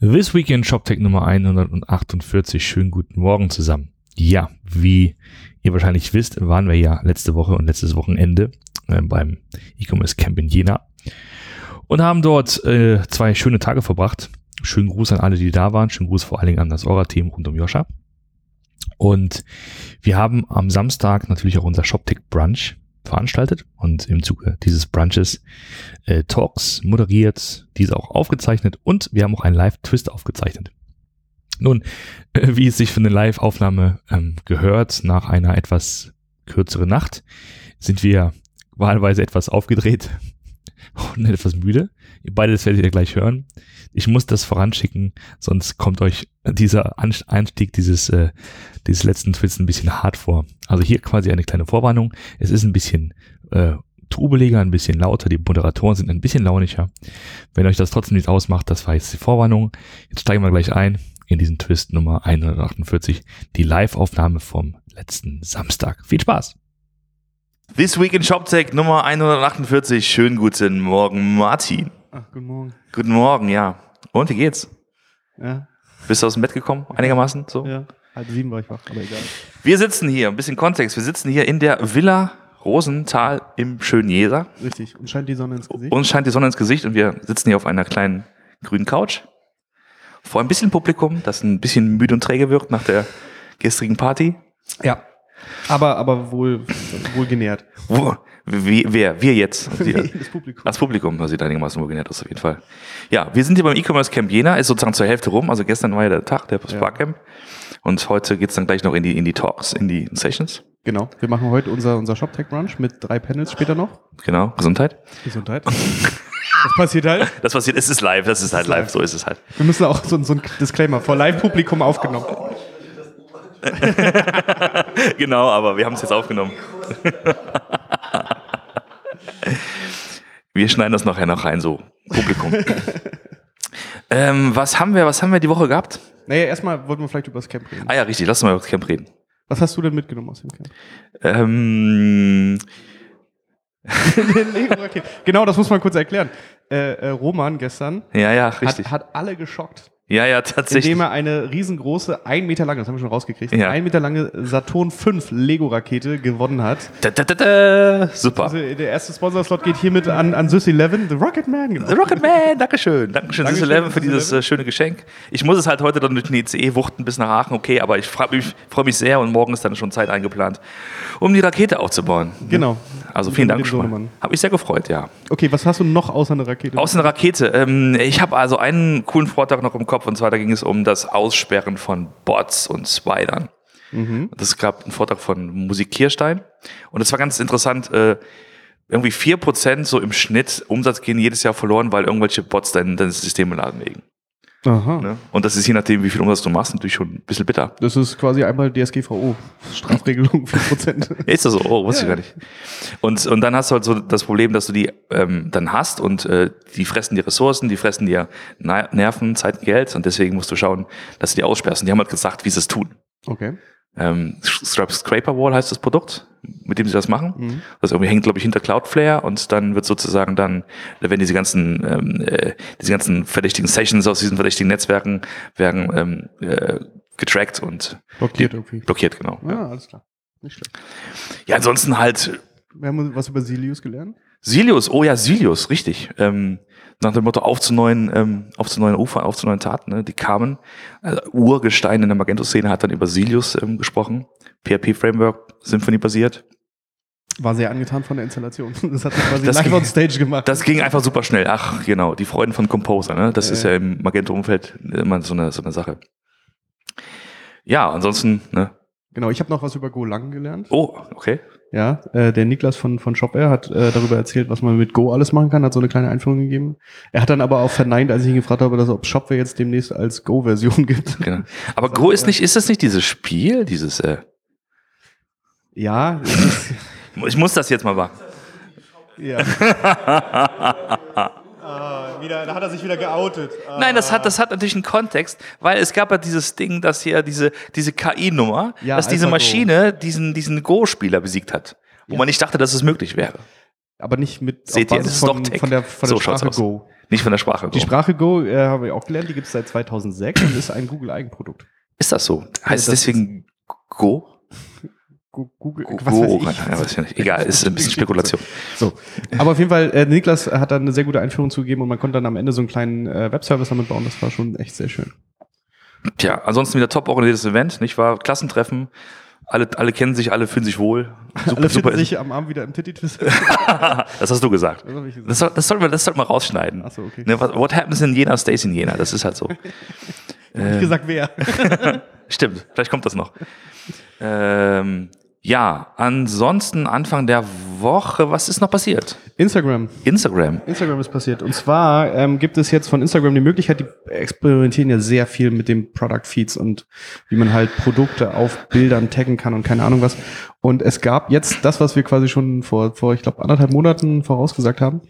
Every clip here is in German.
This Weekend ShopTech Nummer 148. Schönen guten Morgen zusammen. Ja, wie ihr wahrscheinlich wisst, waren wir ja letzte Woche und letztes Wochenende äh, beim E-Commerce Camp in Jena und haben dort äh, zwei schöne Tage verbracht. Schönen Gruß an alle, die da waren. Schönen Gruß vor allen Dingen an das Orga-Team rund um Joscha. Und wir haben am Samstag natürlich auch unser ShopTech Brunch veranstaltet und im Zuge dieses Brunches äh, Talks moderiert, diese auch aufgezeichnet und wir haben auch einen Live-Twist aufgezeichnet. Nun, äh, wie es sich für eine Live-Aufnahme ähm, gehört, nach einer etwas kürzeren Nacht, sind wir wahlweise etwas aufgedreht und etwas müde. Ihr beide, das werdet ihr gleich hören. Ich muss das voranschicken, sonst kommt euch dieser Einstieg dieses, äh, dieses letzten Twists ein bisschen hart vor. Also hier quasi eine kleine Vorwarnung. Es ist ein bisschen äh, trubeliger, ein bisschen lauter. Die Moderatoren sind ein bisschen launischer. Wenn euch das trotzdem nicht ausmacht, das war jetzt die Vorwarnung. Jetzt steigen wir gleich ein in diesen Twist Nummer 148, die Live-Aufnahme vom letzten Samstag. Viel Spaß! This Week in ShopTech Nummer 148. Schönen guten Morgen, Martin. Ach, guten Morgen. Guten Morgen, ja. Und wie geht's? Ja, Bist du aus dem Bett gekommen? Einigermaßen so? ja. Halb sieben war ich wach, aber egal. Wir sitzen hier, ein bisschen Kontext. Wir sitzen hier in der Villa Rosenthal im schönen Jesa. Richtig. Und scheint die Sonne ins Gesicht? Uns scheint die Sonne ins Gesicht und wir sitzen hier auf einer kleinen grünen Couch. Vor ein bisschen Publikum, das ein bisschen müde und träge wirkt nach der gestrigen Party. Ja. Aber, aber wohl, wohl genährt. Wo, wie, wer? Wir jetzt? Die, das Publikum. Das Publikum das sieht einigermaßen wohlgenährt aus, auf jeden Fall. Ja, wir sind hier beim E-Commerce Camp Jena, ist sozusagen zur Hälfte rum. Also gestern war ja der Tag, der Spark Camp. Und heute geht's dann gleich noch in die, in die Talks, in die Sessions. Genau. Wir machen heute unser, unser ShopTech Brunch mit drei Panels später noch. Genau, Gesundheit. Gesundheit. Das passiert halt. Das passiert, es ist live, das ist halt live, so ist es halt. Wir müssen auch so, so ein Disclaimer vor Live-Publikum aufgenommen. genau, aber wir haben es jetzt aufgenommen. wir schneiden das nachher noch rein, so Publikum. ähm, was haben wir, was haben wir die Woche gehabt? Naja, erstmal wollten wir vielleicht über das Camp reden. Ah ja, richtig, lass uns mal über das Camp reden. Was hast du denn mitgenommen aus dem Camp? Ähm. Genau, das muss man kurz erklären. Äh, äh, Roman gestern ja, ja, richtig. hat, hat alle geschockt. Ja, ja, tatsächlich. indem er eine riesengroße, ein Meter lange, das haben wir schon rausgekriegt, Ja. ein Meter lange Saturn 5 Lego-Rakete gewonnen hat. Da, da, da. Super. Also der erste Sponsor-Slot geht hiermit an, an Sys 11, The Rocket Man. Genau. The Rocket Man, Dankeschön. Dankeschön, Dankeschön, Dankeschön für Sys dieses 11. äh, schöne Geschenk. Ich muss es halt heute dann durch den ICE wuchten bis nach Aachen, okay, aber ich freue mich, freu mich sehr und morgen ist dann schon Zeit eingeplant, um die Rakete aufzubauen. Genau. Also vielen Dank schon mal. Habe mich sehr gefreut, ja. Okay, was hast du noch außer einer Rakete? Aus einer Rakete. Ähm, ich habe also einen coolen Vortrag noch im Kopf und zwar da ging es um das Aussperren von Bots und Spidern. Mhm. Das gab einen Vortrag von Musik Kirstein und es war ganz interessant. Äh, irgendwie 4% so im Schnitt Umsatz gehen jedes Jahr verloren, weil irgendwelche Bots dein, dein System lahmlegen. Aha. Ne? Und das ist je nachdem, wie viel Umsatz du machst, natürlich schon ein bisschen bitter. Das ist quasi einmal DSGVO. Strafregelung 4%. Ja, Ist das so? Oh, wusste ich gar nicht. Und, und dann hast du halt so das Problem, dass du die ähm, dann hast und äh, die fressen die Ressourcen, die fressen dir Nerven, Zeit, und Geld und deswegen musst du schauen, dass du die aussperrst. Und die haben halt gesagt, wie sie es tun. Okay. Ähm, Scrap- Scraper Wall heißt das Produkt, mit dem sie das machen. Mhm. Das irgendwie hängt, glaube ich, hinter Cloudflare und dann wird sozusagen dann, wenn diese ganzen, ähm, äh, diese ganzen verdächtigen Sessions aus diesen verdächtigen Netzwerken werden ähm, äh, getrackt und Blockiert irgendwie. blockiert, genau. Ja, Ah, alles klar. Nicht schlecht. ja ansonsten halt Wir haben was über Silius gelernt. Silius, oh ja, Silius, richtig. Ähm, nach dem Motto auf zu neuen, ähm, auf zu neuen Ufern, auf zu neuen Taten. Ne? Die kamen. Also Urgestein in der Magento-Szene hat dann über Silius ähm, gesprochen. PHP-Framework, Symfony-basiert. War sehr angetan von der Installation. Das hat er quasi Das live ging- on stage gemacht. Das ging einfach super schnell. Ach, genau, die Freuden von Composer. Ne? Das Ja, ist ja im Magento-Umfeld immer so eine, so eine Sache. Ja, ansonsten, ne? genau, ich habe noch was über Golang gelernt. Oh, okay. Ja, äh, der Niklas von, von ShopAir hat äh, darüber erzählt, was man mit Go alles machen kann, hat so eine kleine Einführung gegeben. Er hat dann aber auch verneint, als ich ihn gefragt habe, dass ob Shopware jetzt demnächst als Go-Version gibt. Genau. Aber Go ist nicht, ist das nicht dieses Spiel, dieses, äh, Ja, ich muss das jetzt mal machen. ja. ah, wieder, da hat er sich wieder geoutet. Ah. Nein, das hat, das hat natürlich einen Kontext, weil es gab ja dieses Ding, dass hier diese, diese KI-Nummer, Ja, dass diese. Maschine diesen, diesen Go-Spieler besiegt hat. Wo Ja. man nicht dachte, dass es möglich wäre. aber nicht mit Seht auf ihr, Basis das ist doch von, von der, von der So Sprache. Go. Nicht von der Sprache. Die Go. Sprache Go äh, habe ich auch gelernt, die gibt es seit 2006 und ist ein Google-Eigenprodukt. Ist das so? Heißt das es deswegen Go? Google, Go, was weiß ich. Egal, ist ein bisschen Spekulation. So, aber auf jeden Fall, äh, Niklas hat da eine sehr gute Einführung zugegeben und man konnte dann am Ende so einen kleinen äh, Webservice damit bauen. Das war schon echt sehr schön. Tja, ansonsten wieder top organisiertes Event, nicht wahr? Klassentreffen. Alle, alle kennen sich, alle fühlen sich wohl. Super, Alle super. sich am Abend wieder im Titty-Twist. das hast du gesagt. Das gesagt. Das, soll, das sollten wir, das sollten wir rausschneiden. Ach so, okay. Ne, what, what happens in Jena stays in Jena. Das ist halt so. Nicht gesagt, wer. Stimmt, vielleicht kommt das noch. Ähm, ja, ansonsten Anfang der Woche, was ist noch passiert? Instagram. Instagram. Instagram ist passiert. Und zwar ähm, gibt es jetzt von Instagram die Möglichkeit, die experimentieren ja sehr viel mit den Product Feeds und wie man halt Produkte auf Bildern taggen kann und keine Ahnung was. Und es gab jetzt das, was wir quasi schon vor, vor ich glaube, anderthalb Monaten vorausgesagt haben,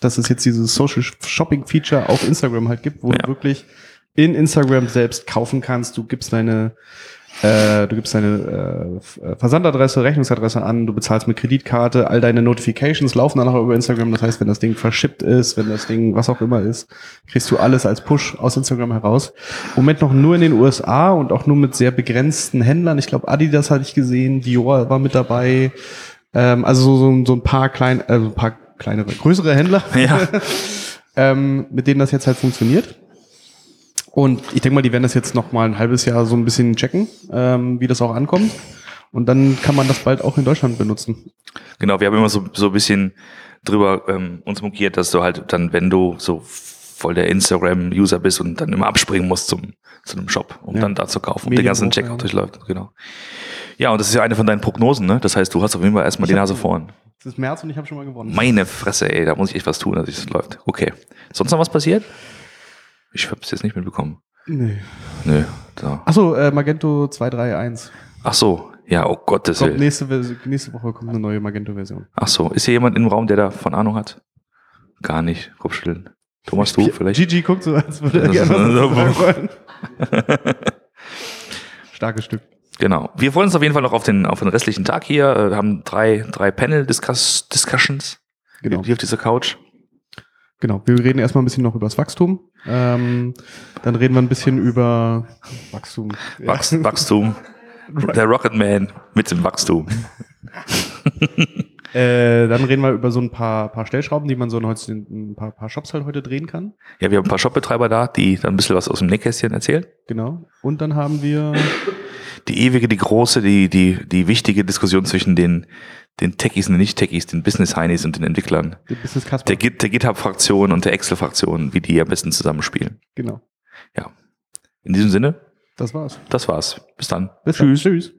dass es jetzt dieses Social Shopping Feature auf Instagram halt gibt, wo Ja. du wirklich in Instagram selbst kaufen kannst. Du gibst deine äh, du gibst deine äh, äh, Versandadresse, Rechnungsadresse an, du bezahlst mit Kreditkarte, all deine Notifications laufen dann auch über Instagram. Das heißt, wenn das Ding verschippt ist, wenn das Ding was auch immer ist, kriegst du alles als Push aus Instagram heraus. Im Moment noch nur in den USA und auch nur mit sehr begrenzten Händlern. Ich glaube, Adidas hatte ich gesehen, Dior war mit dabei. Ähm, also so, so, so ein paar kleine, also ein paar kleinere, größere Händler, Ja. ähm, mit denen das jetzt halt funktioniert. Und ich denke mal, die werden das jetzt noch mal ein halbes Jahr so ein bisschen checken, ähm, wie das auch ankommt. Und dann kann man das bald auch in Deutschland benutzen. Genau, wir haben immer so, so ein bisschen drüber ähm, uns mokiert, dass du halt dann, wenn du so voll der Instagram-User bist und dann immer abspringen musst zum, zu einem Shop, um Ja. dann da zu kaufen und den ganzen Checkout ja. durchläuft. Genau. Ja, und das ist ja eine von deinen Prognosen, ne? Das heißt, du hast auf jeden Fall erstmal Ich die Nase vorn. Es ist März und ich habe schon mal gewonnen. Meine Fresse, ey, da muss ich echt was tun, dass es läuft. Okay. Sonst noch was passiert? Ich hab's jetzt nicht mitbekommen. Nee. Nö. So. Achso, äh, Magento 231. Ach so. Ja, oh Gottes Kommt Willen. nächste, nächste Woche kommt eine neue Magento-Version. Ach so. Ist hier jemand im Raum, der da von Ahnung hat? Gar nicht. Kopfschütteln. Thomas, du vielleicht? Gigi guckt so, als würde er Das ist- gerne was dazu sagen wollen. Starkes Stück. Genau. Wir freuen uns auf jeden Fall noch auf den, auf den restlichen Tag hier. Äh, Wir haben drei, drei Panel-Discussions Genau. hier auf dieser Couch. Genau, wir reden erstmal ein bisschen noch über das Wachstum. Ähm, dann reden wir ein bisschen über Wachstum. Wachs, Wachstum. Der Rocketman mit dem Wachstum. Äh, dann reden wir über so ein paar, paar Stellschrauben, die man so in heute, in ein paar, paar Shops halt heute drehen kann. Ja, wir haben ein paar Shopbetreiber da, die dann ein bisschen was aus dem Nähkästchen erzählen. Genau. Und dann haben wir, Die ewige, die große, die, die, die wichtige Diskussion zwischen den, den Techies und den Nicht-Techies, den Business-Heinis und den Entwicklern. Business. Der, Git- der GitHub-Fraktion und der Excel-Fraktion, wie die am besten zusammenspielen. Genau. In diesem Sinne, Das war's. das war's. Bis dann. Bis dann. Tschüss.